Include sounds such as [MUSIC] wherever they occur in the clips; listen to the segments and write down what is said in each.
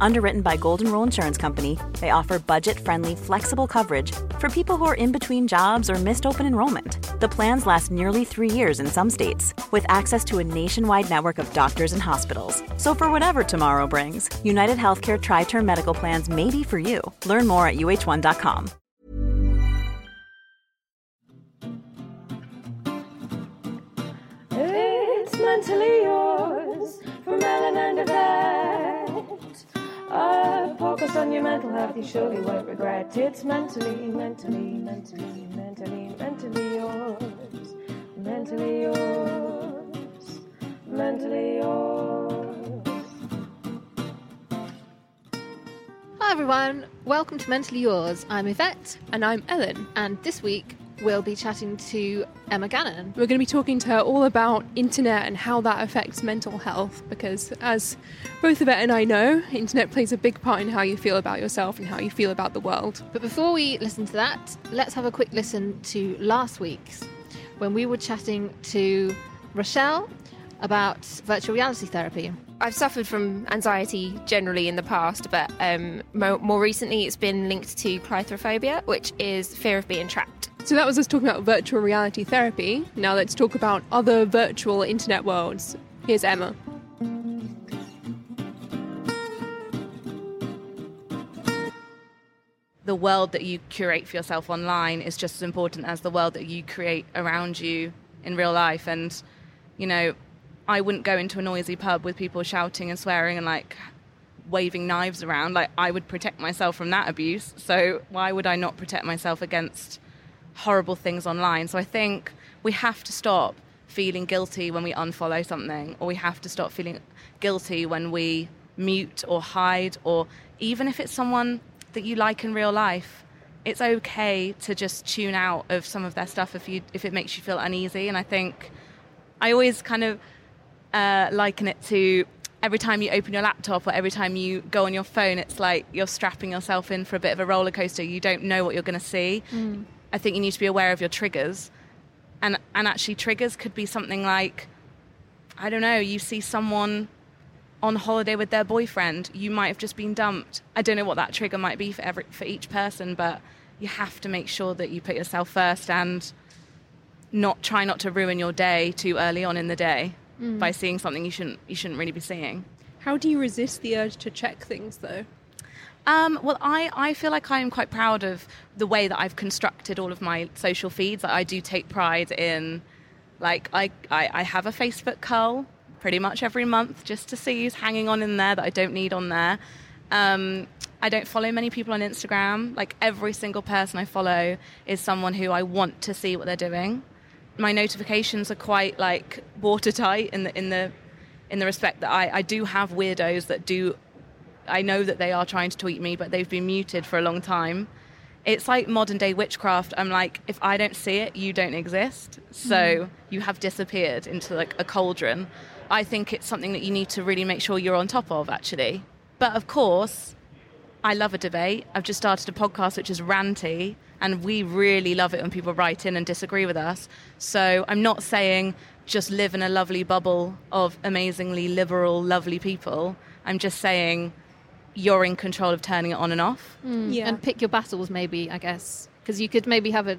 Underwritten by Golden Rule Insurance Company, they offer budget friendly, flexible coverage for people who are in between jobs or missed open enrollment. The plans last nearly three years in some states, with access to a nationwide network of doctors and hospitals. So, for whatever tomorrow brings, United Healthcare Tri Term Medical Plans may be for you. Learn more at uh1.com. It's mentally yours from Ellen and Yvette. A focus on your mental health you surely won't regret. It's mentally, mentally, mentally, mentally, mentally yours. Mentally yours. Mentally yours. Hi everyone, welcome to Mentally Yours. I'm Yvette, And I'm Ellen. and this week we'll be chatting to Emma Gannon. We're going to be talking to her all about internet and how that affects mental health because, as both Yvette and I know, internet plays a big part in how you feel about yourself and how you feel about the world. But before we listen to that, let's have a quick listen to last week's when we were chatting to Rochelle about virtual reality therapy. I've suffered from anxiety generally in the past, but um, mo- more recently it's been linked to claustrophobia, which is fear of being trapped. So, that was us talking about virtual reality therapy. Now, let's talk about other virtual internet worlds. Here's Emma. the world that you curate for yourself online is just as important as the world that you create around you in real life. And, you know, I wouldn't go into a noisy pub with people shouting and swearing and like waving knives around. Like, I would protect myself from that abuse. So, why would I not protect myself against horrible things online? So, I think we have to stop feeling guilty when we unfollow something, or we have to stop feeling guilty when we mute or hide, or even if it's someone that you like in real life, it's okay to just tune out of some of their stuff if you if it makes you feel uneasy. And I think I always kind of uh, liken it to every time you open your laptop or every time you go on your phone, it's like you're strapping yourself in for a bit of a roller coaster. You don't know what you're going to see. I think you need to be aware of your triggers, and and actually triggers could be something like I don't know. You see someone on holiday with their boyfriend, you might have just been dumped. I don't know what that trigger might be for every for each person, but you have to make sure that you put yourself first and not try not to ruin your day too early on in the day mm. by seeing something you shouldn't you shouldn't really be seeing. How do you resist the urge to check things, though? Um, well, I, I feel like I am quite proud of the way that I've constructed all of my social feeds. I do take pride in, like, I, I, I have a Facebook cull pretty much every month just to see who's hanging on in there that I don't need on there. Um, I don't follow many people on Instagram. Like, every single person I follow is someone who I want to see what they're doing. My notifications are quite like watertight in the in the in the respect that I, I do have weirdos that do I know that they are trying to tweet me, but they've been muted for a long time. It's like modern day witchcraft. I'm like, if I don't see it, you don't exist. So hmm. you have disappeared into like a cauldron. I think it's something that you need to really make sure you're on top of, actually. But of course, I love a debate. I've just started a podcast which is ranty, and we really love it when people write in and disagree with us. So I'm not saying just live in a lovely bubble of amazingly liberal, lovely people. I'm just saying you're in control of turning it on and off. Mm. Yeah. And pick your battles, maybe, I guess. Because you could maybe have a,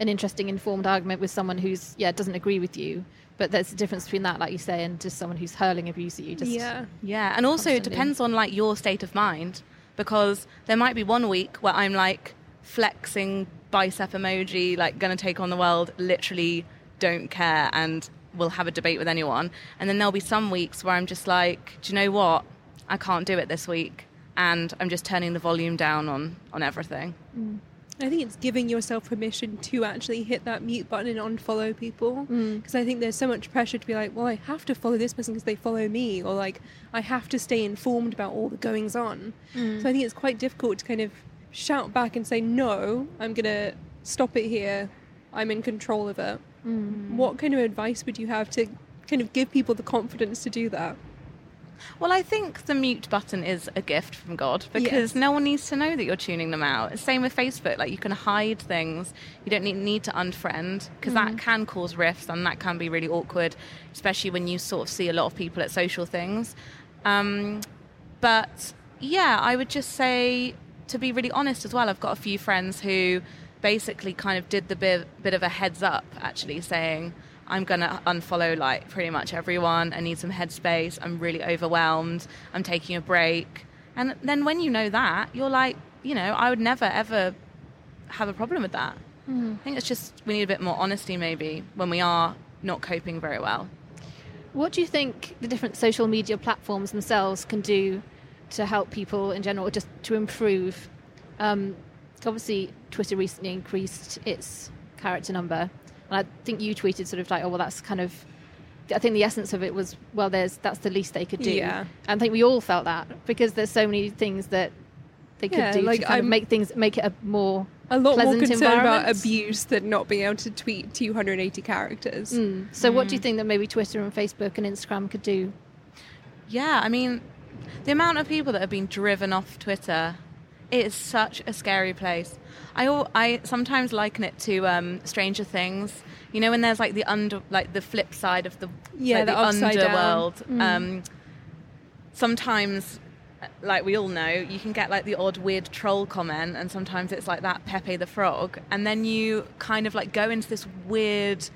an interesting, informed argument with someone who's, yeah, doesn't agree with you. But there's a difference between that, like you say, and just someone who's hurling abuse at you. Just yeah. Yeah, and also it depends on like your state of mind because there might be one week where I'm like flexing bicep emoji, like gonna take on the world, literally don't care and will have a debate with anyone. And then there'll be some weeks where I'm just like, do you know what? I can't do it this week. And I'm just turning the volume down on, on everything. Mm. I think it's giving yourself permission to actually hit that mute button and unfollow people. Mm. Because I think there's so much pressure to be like, well, I have to follow this person because they follow me, or like, I have to stay informed about all the goings on. Mm. So I think it's quite difficult to kind of shout back and say, no, I'm going to stop it here. I'm in control of it. What kind of advice would you have to kind of give people the confidence to do that? Well, I think the mute button is a gift from God because Yes. no one needs to know that you're tuning them out. Same with Facebook, like you can hide things. You don't need, need to unfriend because that can cause rifts and that can be really awkward, especially when you sort of see a lot of people at social things. Um, but yeah, I would just say to be really honest as well. I've got a few friends who basically kind of did the bit, bit of a heads up, actually saying, I'm going to unfollow like pretty much everyone. I need some headspace. I'm really overwhelmed. I'm taking a break. And then when you know that, you're like, you know, I would never ever have a problem with that. I think it's just we need a bit more honesty maybe when we are not coping very well. What do you think the different social media platforms themselves can do to help people in general, or just to improve? Um, obviously, Twitter recently increased its character number, and I think you tweeted sort of like, "Oh, well, that's kind of." I think the essence of it was, well, there's that's the least they could do. Yeah. And I think we all felt that because there's so many things that they could Yeah, do like to kind of I'm- make things make it a more A lot more concerned about abuse than not being able to tweet 280 characters. Mm. So, what do you think that maybe Twitter and Facebook and Instagram could do? Yeah, I mean, the amount of people that have been driven off Twitter, it is such a scary place. I I sometimes liken it to um, Stranger Things. You know, when there's like the under, like the flip side of the Yeah, like the down. underworld. Um, sometimes, like we all know, you can get like the odd weird troll comment, and sometimes it's like that Pepe the Frog, and then you kind of like go into this weird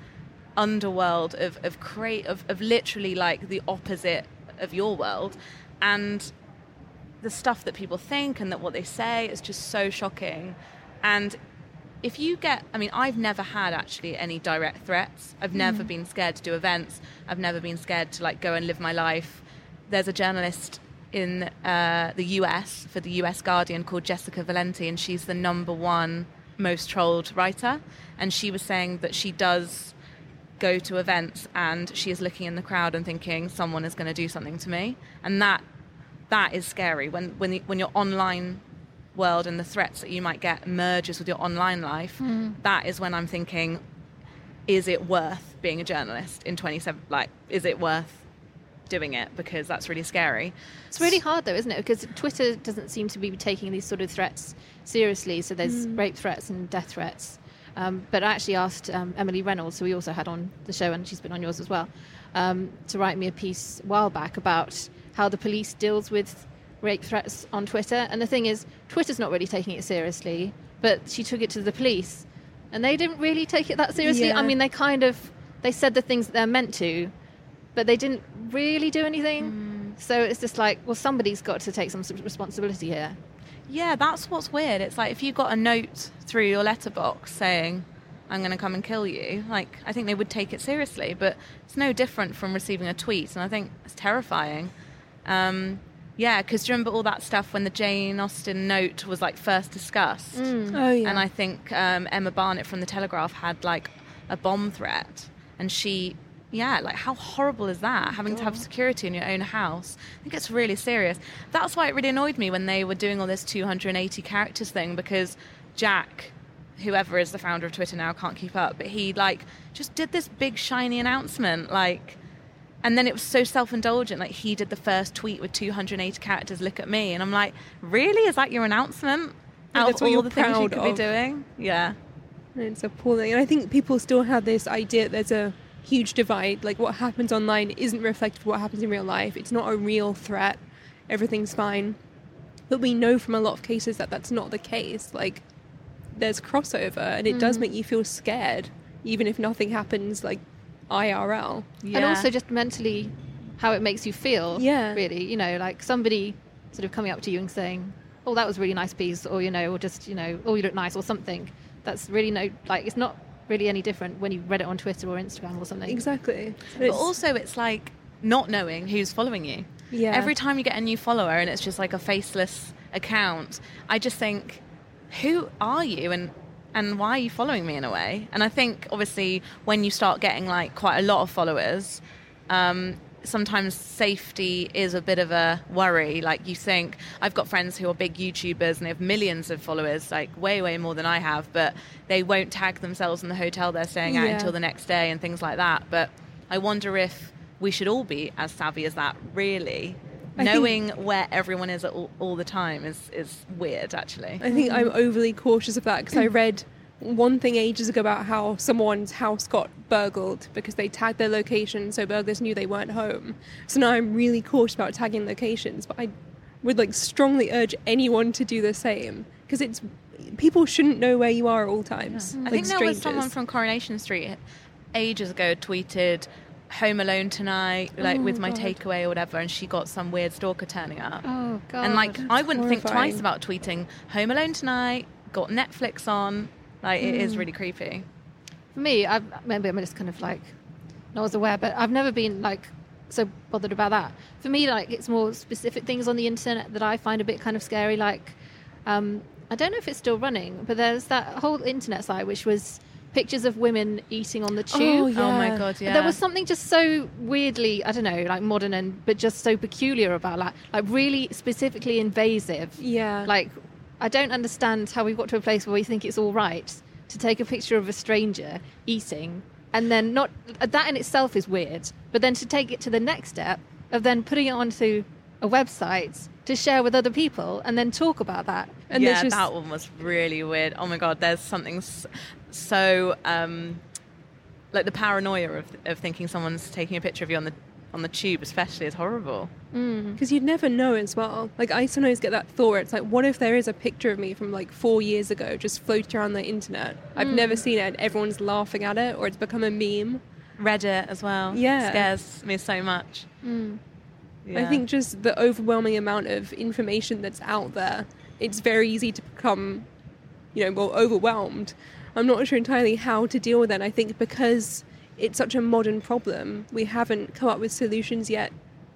underworld of of create of, of literally like the opposite of your world, and the stuff that people think and that what they say is just so shocking, and if you get i mean i've never had actually any direct threats. I've never been scared to do events. I've never been scared to like go and live my life. There's a journalist in uh, the us for the us guardian called jessica valenti and she's the number one most trolled writer. And she was saying that she does go to events and she is looking in the crowd and thinking someone is going to do something to me. And that that is scary when when the, when your online world and the threats that you might get merges with your online life that is when i'm thinking is it worth being a journalist in 27 like is it worth doing it because that's really scary It's really hard though, isn't it? Because Twitter doesn't seem to be taking these sort of threats seriously. So there's rape threats and death threats. Um, but I actually asked um, Emily Reynolds, who we also had on the show, and she's been on yours as well, um, to write me a piece a while back about how the police deals with rape threats on Twitter. And the thing is, Twitter's not really taking it seriously, but she took it to the police, and they didn't really take it that seriously. I mean, they kind of they said the things that they're meant to, but they didn't really do anything. Mm. So it's just like, well, somebody's got to take some responsibility here. yeah that's what's weird it's like if you got a note through your letterbox saying i'm going to come and kill you like i think they would take it seriously but it's no different from receiving a tweet and i think it's terrifying um, yeah because do you remember all that stuff when the jane austen note was like first discussed Oh, yeah. and I think um, Emma Barnett from the Telegraph had like a bomb threat, and she, yeah, like how horrible is that? Having to have security in your own house. I think it's really serious. That's why it really annoyed me when they were doing all this 280 characters thing because Jack, whoever is the founder of Twitter now, can't keep up, but he like just did this big shiny announcement, like. And then it was so self-indulgent. Like he did the first tweet with 280 characters. Look at me, and I'm like, really? Is that your announcement? Yeah, Out of all the things you could be doing, yeah. It's appalling. And I think people still have this idea that there's a huge divide. Like what happens online isn't reflective of what happens in real life. It's not a real threat. Everything's fine. But we know from a lot of cases that that's not the case. Like there's crossover and it does mm. make you feel scared, even if nothing happens like IRL. yeah. And also just mentally how it makes you feel. Yeah. Really, you know, like somebody sort of coming up to you and saying, oh, that was a really nice piece, or you know, or just you know, oh, you look nice, or something. That's really no like it's not really any different when you read it on Twitter or Instagram or something. Exactly. But also, it's like not knowing who's following you. Yeah. Every time you get a new follower and it's just like a faceless account, I just think, who are you and and why are you following me in a way? And I think obviously when you start getting like quite a lot of followers, um, sometimes safety is a bit of a worry. Like you think, I've got friends who are big YouTubers and they have millions of followers, like way, way more than I have, but they won't tag themselves in the hotel they're staying at Yeah. until the next day and things like that. But I wonder if we should all be as savvy as that, really. I Knowing where everyone is at all, all the time is, is weird, actually. I think I'm overly cautious of that because I [CLEARS THROAT] read one thing ages ago about how someone's house got burgled because they tagged their location so burglars knew they weren't home. So now I'm really cautious about tagging locations, but I would like strongly urge anyone to do the same because it's people shouldn't know where you are at all times. I like think there was someone from Coronation Street ages ago tweeted Home Alone tonight, like with my God. takeaway or whatever, and she got some weird stalker turning up. Oh god. and like, I wouldn't think twice about tweeting Home Alone tonight, got Netflix on. Like, it is really creepy. For me, I've, maybe I'm just kind of like not as aware, but I've never been like so bothered about that. For me, like it's more specific things on the internet that I find a bit kind of scary. Like, um, I don't know if it's still running, but there's that whole internet site which was pictures of women eating on the oh, tube. Oh, Oh my god, yeah. There was something just so weirdly, I don't know, like modern and but just so peculiar about that, like really specifically invasive. Yeah. Like, I don't understand how we've got to a place where we think it's all right to take a picture of a stranger eating and then not that in itself is weird, but then to take it to the next step of then putting it onto a website to share with other people and then talk about that. And yeah, just that one was really weird. Oh my god, there's something s- so um, like the paranoia of, of thinking someone's taking a picture of you on the on the tube, especially, is horrible. Mm. because you'd never know as well. Like I sometimes get that thought. Where it's like, what if there is a picture of me from like four years ago just floating around the internet? I've mm. never seen it, and everyone's laughing at it, or it's become a meme. Reddit as well. Yeah. scares me so much. Mm. I Yeah. think just the overwhelming amount of information that's out there, it's very easy to become, you know, well, overwhelmed. I'm not sure entirely how to deal with that. And I think because it's such a modern problem, we haven't come up with solutions yet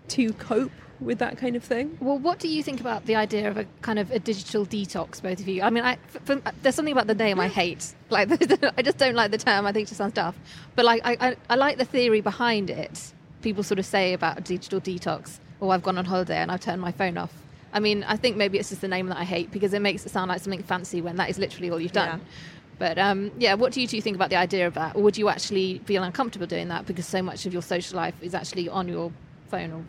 to cope with that kind of thing. Well, what do you think about the idea of a kind of a digital detox, both of you? I mean, I, f f- uh, there's something about the name I hate. Like, [LAUGHS] I just don't like the term. I think it just sounds daft. But like, I, I, I like the theory behind it. People sort of say about a digital detox, or I've gone on holiday and I've turned my phone off. I mean, I think maybe it's just the name that I hate because it makes it sound like something fancy when that is literally all you've done. Yeah. But um, yeah, what do you two think about the idea of that? Or would you actually feel uncomfortable doing that because so much of your social life is actually on your phone? Or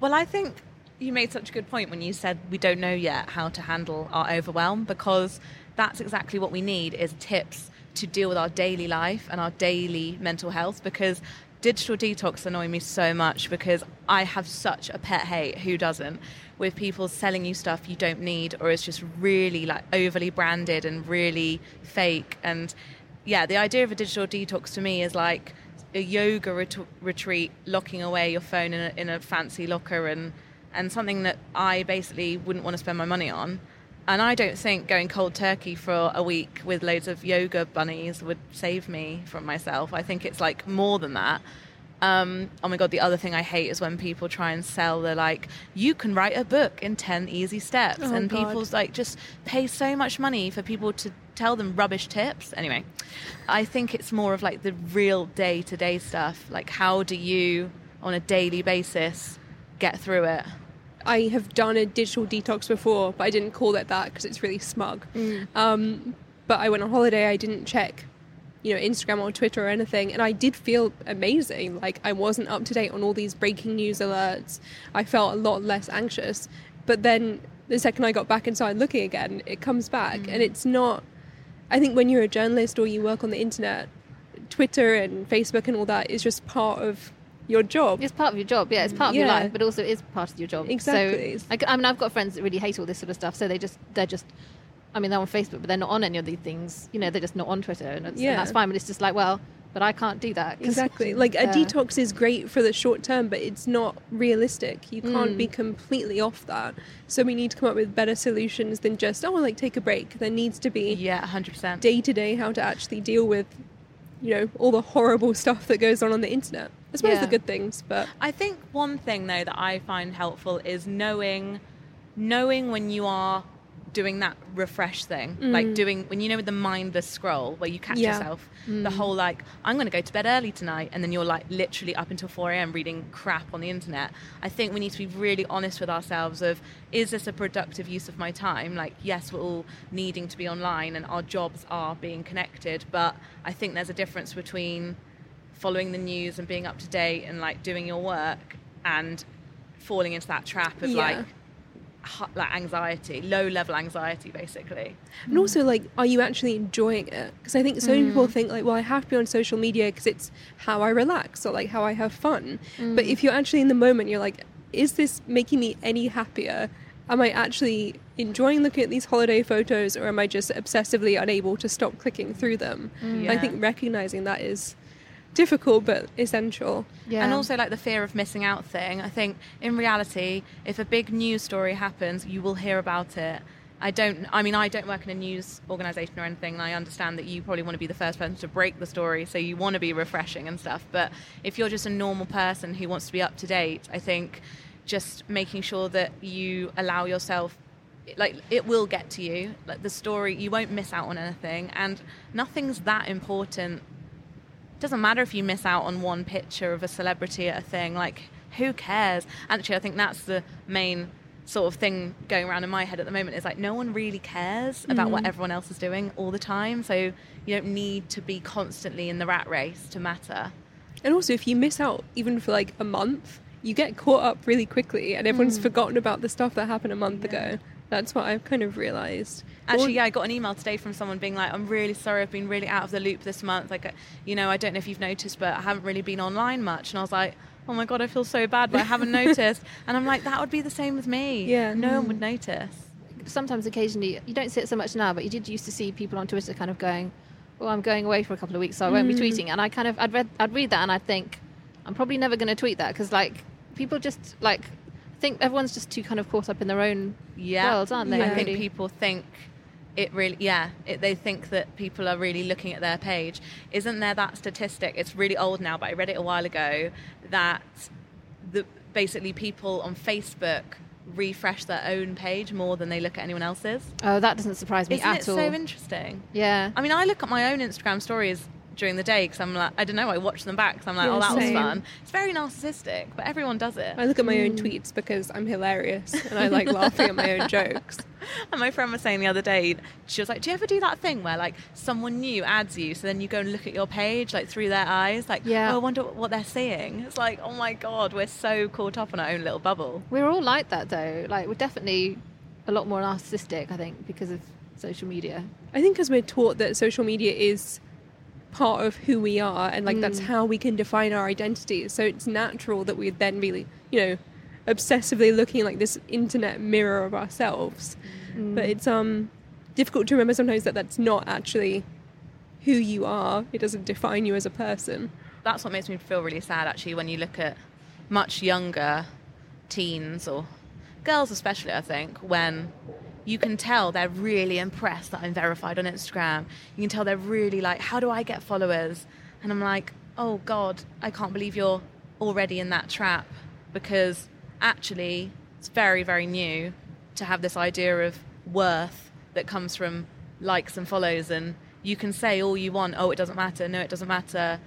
Well, I think you made such a good point when you said we don't know yet how to handle our overwhelm because that's exactly what we need is tips to deal with our daily life and our daily mental health because digital detox annoy me so much because I have such a pet hate who doesn't with people selling you stuff you don't need or it's just really like overly branded and really fake and yeah the idea of a digital detox to me is like a yoga ret- retreat, locking away your phone in a, in a fancy locker, and and something that I basically wouldn't want to spend my money on. And I don't think going cold turkey for a week with loads of yoga bunnies would save me from myself. I think it's like more than that. Um, oh my god, the other thing I hate is when people try and sell the like, you can write a book in 10 easy steps. Oh, and God. people's like just pay so much money for people to tell them rubbish tips. Anyway, I think it's more of like the real day to day stuff. Like, how do you, on a daily basis, get through it? I have done a digital detox before, but I didn't call it that because it's really smug. Um, but I went on holiday. I didn't check, you know, Instagram or Twitter or anything, and I did feel amazing. Like I wasn't up to date on all these breaking news alerts. I felt a lot less anxious. But then the second I got back and started looking again, it comes back, and it's not. I think when you're a journalist or you work on the internet, Twitter and Facebook and all that is just part of your job. It's part of your job, yeah. It's part of your life, but also it is part of your job. Exactly. So, I, I mean, I've got friends that really hate all this sort of stuff, so they just they're just. I mean, they're on Facebook, but they're not on any of these things. You know, they're just not on Twitter, and, it's, Yeah. and that's fine. But it's just like, well, but I can't do that. Exactly. Like a Yeah. detox is great for the short term, but it's not realistic. You can't Mm. be completely off that. So we need to come up with better solutions than just oh, like take a break. There needs to be Yeah, 100%. day to day how to actually deal with, you know, all the horrible [LAUGHS] stuff that goes on on the internet, well Yeah. the good things. But I think one thing though that I find helpful is knowing knowing when you are doing that refresh thing like doing when you know with the mindless scroll where you catch Mm. Yeah. yourself the whole like i'm going to go to bed early tonight and then you're like literally up until 4am reading crap on the internet i think we need to be really honest with ourselves of is this a productive use of my time like yes we're all needing to be online and our jobs are being connected but i think there's a difference between following the news and being up to date and like doing your work and falling into that trap of Yeah. like like anxiety low level anxiety basically and also like, are you actually enjoying it? Because I think so many people mm. think like, well, I have to be on social media because it's how I relax or like how I have fun. But mm. if you're actually in the moment, you're like, is this making me any happier? Am I actually enjoying looking at these holiday photos or am I just obsessively unable to stop clicking through them? Mm. I Yeah. think recognizing that is difficult but essential. Yeah. and also like the fear of missing out thing i think in reality if a big news story happens you will hear about it I don't. I mean, I don't work in a news organization or anything. And I understand that you probably want to be the first person to break the story, so you want to be refreshing and stuff. But if you're just a normal person who wants to be up to date, I think just making sure that you allow yourself like it will get to you like the story you won't miss out on anything and nothing's that important doesn't matter if you miss out on one picture of a celebrity at a thing like who cares? Actually i think that's the main sort of thing going around in my head at the moment is like no one really cares about what mm. everyone else is doing all the time so you don't need to be constantly in the rat race to matter. And also, if you miss out even for like a month, you get caught up really quickly, and everyone's mm. forgotten about the stuff that happened a month ago. That's what I've kind of realised. Actually, yeah, I got an email today from someone being like, "I'm really sorry, I've been really out of the loop this month. Like, uh, you know, I don't know if you've noticed, but I haven't really been online much." And I was like, "Oh my god, I feel so bad, but I haven't [LAUGHS] noticed." And I'm like, "That would be the same with me. Yeah. no one would notice." sometimes occasionally you don't see it so much now but you did used to see people on twitter kind of going well i'm going away for a couple of weeks so i won't be tweeting and i kind of i'd read i'd read that and i'd think i'm probably never going to tweet that because like people just like think everyone's just too kind of caught up in their own Yeah, worlds aren't they Yeah. I think people think it really. Yeah, it, they think that people are really looking at their page. Isn't there that statistic? It's really old now, but I read it a while ago that the basically people on Facebook refresh their own page more than they look at anyone else's. oh that doesn't surprise me Isn't at it all so interesting? yeah I mean, I look at my own Instagram stories during the day because I'm like, I don't know, I watch them back because I'm like, oh, Yeah, oh, that same. was fun. It's very narcissistic, but everyone does it. I look at my own mm. tweets because I'm hilarious and I like [LAUGHS] laughing at my own jokes. [LAUGHS] And my friend was saying the other day, she was like, "Do you ever do that thing where like someone new adds you, so then you go and look at your page like through their eyes, like, Yeah. oh, I wonder what they're seeing." It's like, oh my god, we're so caught up in our own little bubble. we're all like that though like we're definitely a lot more narcissistic i think because of social media I think because we're taught that social media is part of who we are and like that's how we can define our identity. So it's natural that we'd then be, you know, obsessively looking like this internet mirror of ourselves. But it's um difficult to remember sometimes that that's not actually who you are. It doesn't define you as a person. That's what makes me feel really sad actually when you look at much younger teens or girls especially I think when you can tell they're really impressed that I'm verified on Instagram. You can tell they're really like, how do I get followers? And I'm like, oh God, I can't believe you're already in that trap because actually it's very, very new to have this idea of worth that comes from likes and follows. And you can say all you want, oh, it doesn't matter, no, it doesn't matter.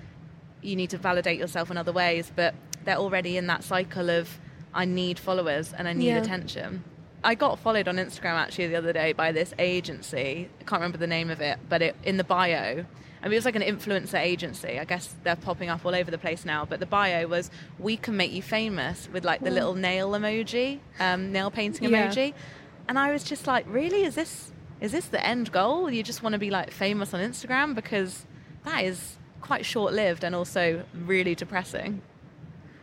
You need to validate yourself in other ways, but they're already in that cycle of I need followers and I need Yeah. attention. I got followed on Instagram actually the other day by this agency. I can't remember the name of it, but it in the bio. I mean, it was like an influencer agency. I guess they're popping up all over the place now. But the bio was, "We can make you famous" with like the little nail emoji, um, nail painting Yeah. emoji. And I was just like, "Really? Is this is this the end goal? You just want to be like famous on Instagram because that is quite short lived and also really depressing."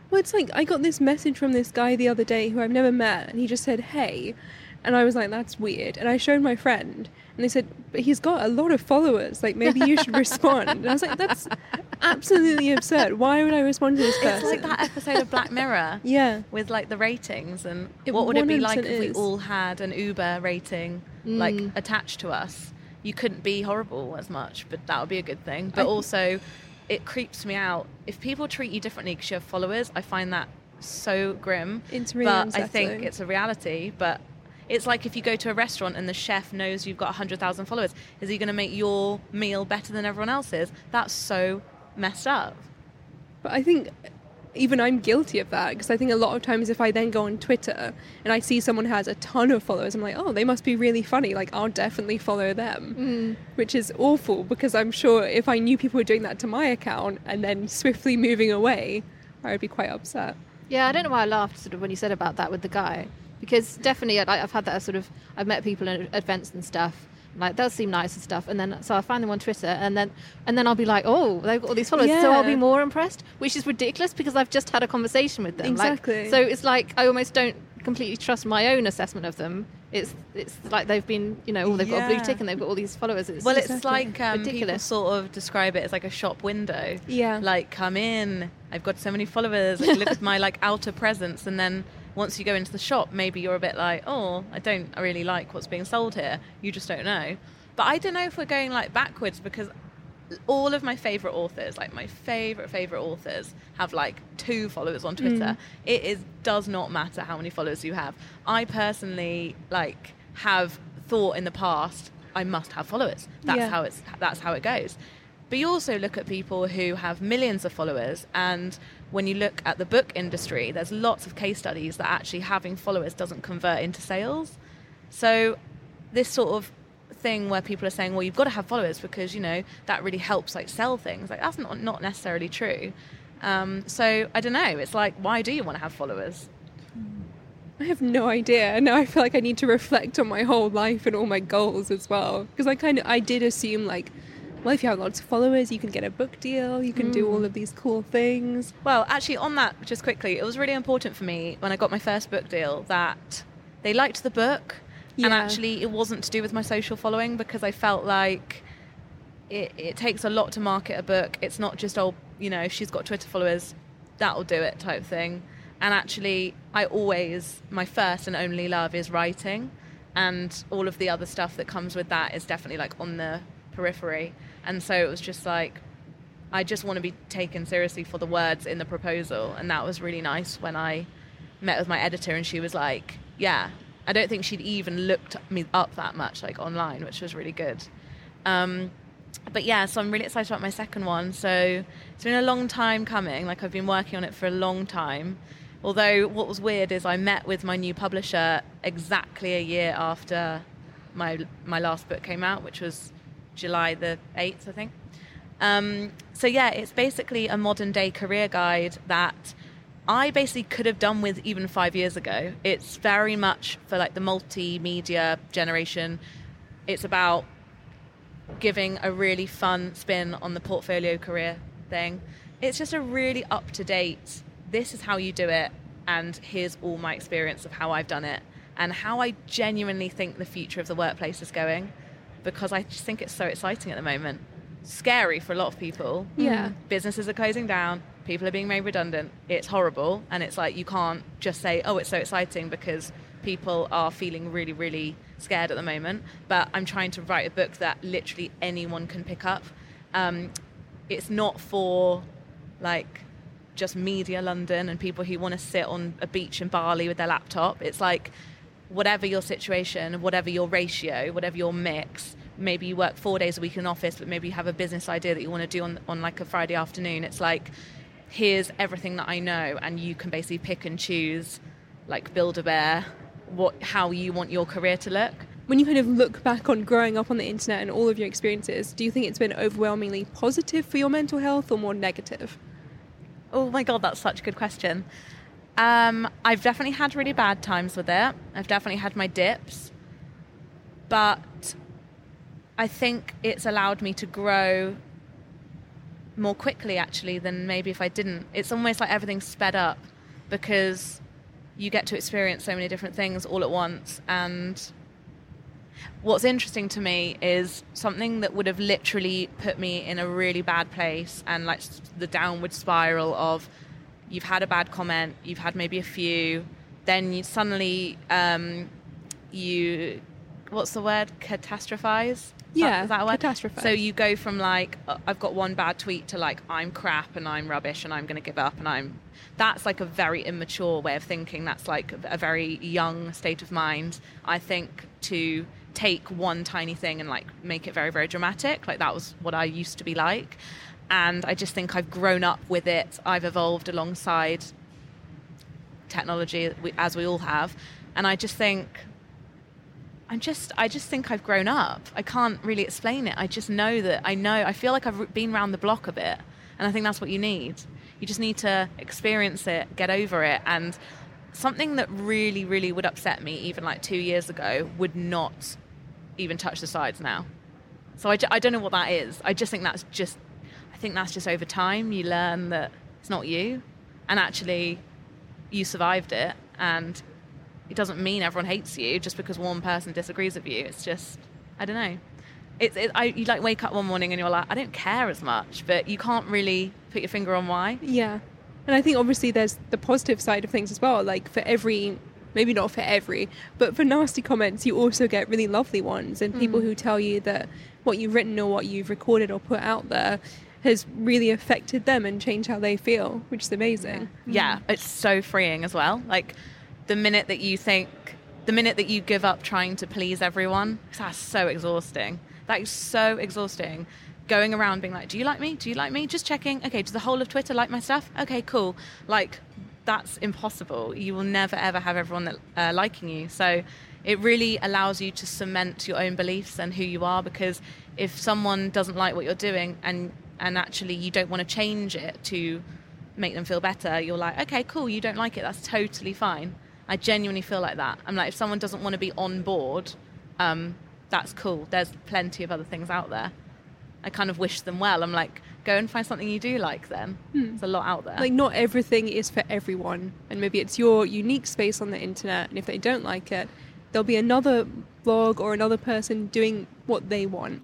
Well, it's like I got this message from this guy the other day who I've never met, and he just said, "Hey," And I was like, that's weird. And I showed my friend, and they said, but he's got a lot of followers. Like, maybe you should [LAUGHS] respond. And I was like, that's absolutely absurd. Why would I respond to this person? It's like that episode of Black Mirror. [LAUGHS] Yeah. With like the ratings and It what would it be like 100% if we all had an Uber rating like Mm. attached to us? You couldn't be horrible as much, but that would be a good thing. But I- also, it creeps me out if people treat you differently because you have followers. I find that so grim. It's really but I think it's a reality. But it's like if you go to a restaurant and the chef knows you've got 100,000 followers, is he going to make your meal better than everyone else's? That's so messed up. But I think even I'm guilty of that because I think a lot of times if I then go on Twitter and I see someone has a ton of followers, I'm like, oh, they must be really funny. Like, I'll definitely follow them, mm. which is awful because I'm sure if I knew people were doing that to my account and then swiftly moving away, I would be quite upset. Yeah, I don't know why I laughed sort of when you said about that with the guy because definitely I've had that sort of I've met people in events and stuff. Like they'll seem nice and stuff, and then so I find them on Twitter, and then and then I'll be like, oh, they've got all these followers, so I'll be more impressed, which is ridiculous because I've just had a conversation with them. Like, Exactly. so it's like I almost don't completely trust my own assessment of them. It's it's like they've been, you know, oh, they've got a blue tick and they've got all these followers. It's well, it's like um, people sort of describe it as like a shop window. Yeah. Like, come in. I've got so many followers. Like, look at my like outer presence, and then once you go into the shop, maybe you're a bit like, oh, I don't really like what's being sold here. You just don't know. But I don't know if we're going like backwards because all of my favorite authors, like my favorite favorite authors, have like two followers on Twitter. Mm. It is does not matter how many followers you have. I personally like have thought in the past I must have followers. That's Yeah. how it's that's how it goes. But you also look at people who have millions of followers, and when you look at the book industry, there's lots of case studies that actually having followers doesn't convert into sales. So this sort of thing where people are saying, well, you've got to have followers because you know that really helps like sell things. Like that's not not necessarily true. Um, so I don't know. It's like, why do you want to have followers? I have no idea. Now I feel like I need to reflect on my whole life and all my goals as well. Because I kind of I did assume like, well, if you have lots of followers, you can get a book deal, you can do all mm. of these cool things. Well, actually, on that, just quickly, it was really important for me when I got my first book deal that they liked the book, and actually, it wasn't to do with my social following because I felt like it, it takes a lot to market a book. It's not just oh, you know, if she's got Twitter followers, that'll do it type thing. And actually, I always my first and only love is writing, and all of the other stuff that comes with that is definitely like on the periphery. And so it was just like I just want to be taken seriously for the words in the proposal, and that was really nice when I met with my editor, and she was like, "Yeah." I don't think she'd even looked me up that much, like online, which was really good. Um, but yeah, so I'm really excited about my second one. So it's been a long time coming. Like I've been working on it for a long time. Although what was weird is I met with my new publisher exactly a year after my my last book came out, which was July the eighth, I think. Um, so yeah, it's basically a modern day career guide that I basically could have done with even five years ago. It's very much for like the multimedia generation. It's about giving a really fun spin on the portfolio career thing. It's just a really up to date, this is how you do it, and here's all my experience of how I've done it, and how I genuinely think the future of the workplace is going, because I just think it's so exciting at the moment. Scary for a lot of people. Yeah. Businesses are closing down, people are being made redundant. It's horrible, and it's like you can't just say, oh, it's so exciting because people are feeling really, really scared at the moment. But I'm trying to write a book that literally anyone can pick up. Um, it's not for like just media London and people who want to sit on a beach in Bali with their laptop. It's like whatever your situation, whatever your ratio, whatever your mix. Maybe you work four days a week in office, but maybe you have a business idea that you want to do on, on like a Friday afternoon. It's like, here's everything that I know, and you can basically pick and choose, like build a bear, what how you want your career to look. When you kind of look back on growing up on the internet and all of your experiences, do you think it's been overwhelmingly positive for your mental health or more negative? Oh my god, that's such a good question. Um, I've definitely had really bad times with it. I've definitely had my dips, but I think it's allowed me to grow more quickly actually than maybe if I didn't. It's almost like everything's sped up because you get to experience so many different things all at once. And what's interesting to me is something that would have literally put me in a really bad place and like the downward spiral of you've had a bad comment, you've had maybe a few, then you suddenly um, you what's the word? Catastrophize? Is Yeah, is that a word? catastrophize. so you go from like uh, i've got one bad tweet to like i'm crap and i'm rubbish and i'm going to give up and i'm that's like a very immature way of thinking. That's like a very young state of mind i think to take one tiny thing and like make it very very dramatic. Like that was what i used to be like and i just think i've grown up with it. I've evolved alongside technology as we all have. And i just think i'm just i just think i've grown up. I can't really explain it. I just know that i know i feel like i've been around the block a bit. And i think that's what you need. You just need to experience it get over it. And something that really really would upset me even like two years ago would not even touch the sides now. So I, I don't know what that is. I just think that's just think that's just over time you learn that it's not you and actually you survived it and it doesn't mean everyone hates you just because one person disagrees with you it's just i don't know it's it, I, you like wake up one morning and you're like i don't care as much but you can't really put your finger on why Yeah. And I think obviously there's the positive side of things as well. Like for every, maybe not for every, but for nasty comments, you also get really lovely ones and mm. people who tell you that what you've written or what you've recorded or put out there has really affected them and changed how they feel, which is amazing. yeah. It's so freeing as well. Like the minute that you think the minute that you give up trying to please everyone that's so exhausting. That is so exhausting. Going around being like do you like me? Do you like me? Just checking okay does the whole of twitter like my stuff? Okay cool. Like that's impossible. You will never ever have everyone that uh, liking you. So it really allows you to cement your own beliefs and who you are because if someone doesn't like what you're doing and and actually you don't want to change it to make them feel better, you're like, okay, cool, you don't like it, that's totally fine. I genuinely feel like that. I'm like, if someone doesn't want to be on board, um, that's cool. There's plenty of other things out there. I kind of wish them well. I'm like, go and find something you do like then. There's a lot out there. Like not everything is for everyone, and maybe it's your unique space on the internet. And if they don't like it, there'll be another blog or another person doing what they want.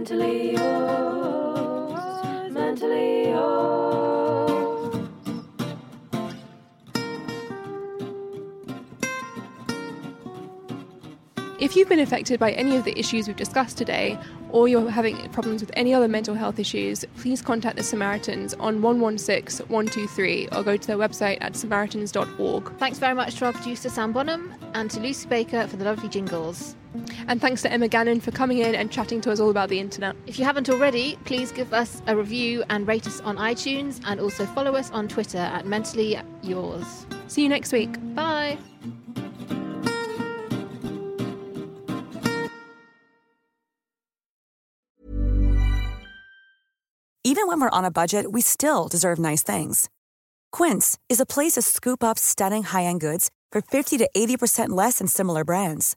Mentally yours. Mentally yours. If you've been affected by any of the issues we've discussed today, or you're having problems with any other mental health issues, please contact the Samaritans on 116 123 or go to their website at samaritans.org. Thanks very much to our producer Sam Bonham and to Lucy Baker for the lovely jingles. And thanks to Emma Gannon for coming in and chatting to us all about the internet. If you haven't already, please give us a review and rate us on iTunes and also follow us on Twitter at Mentally Yours. See you next week. Bye. Even when we're on a budget, we still deserve nice things. Quince is a place to scoop up stunning high-end goods for 50 to 80% less than similar brands.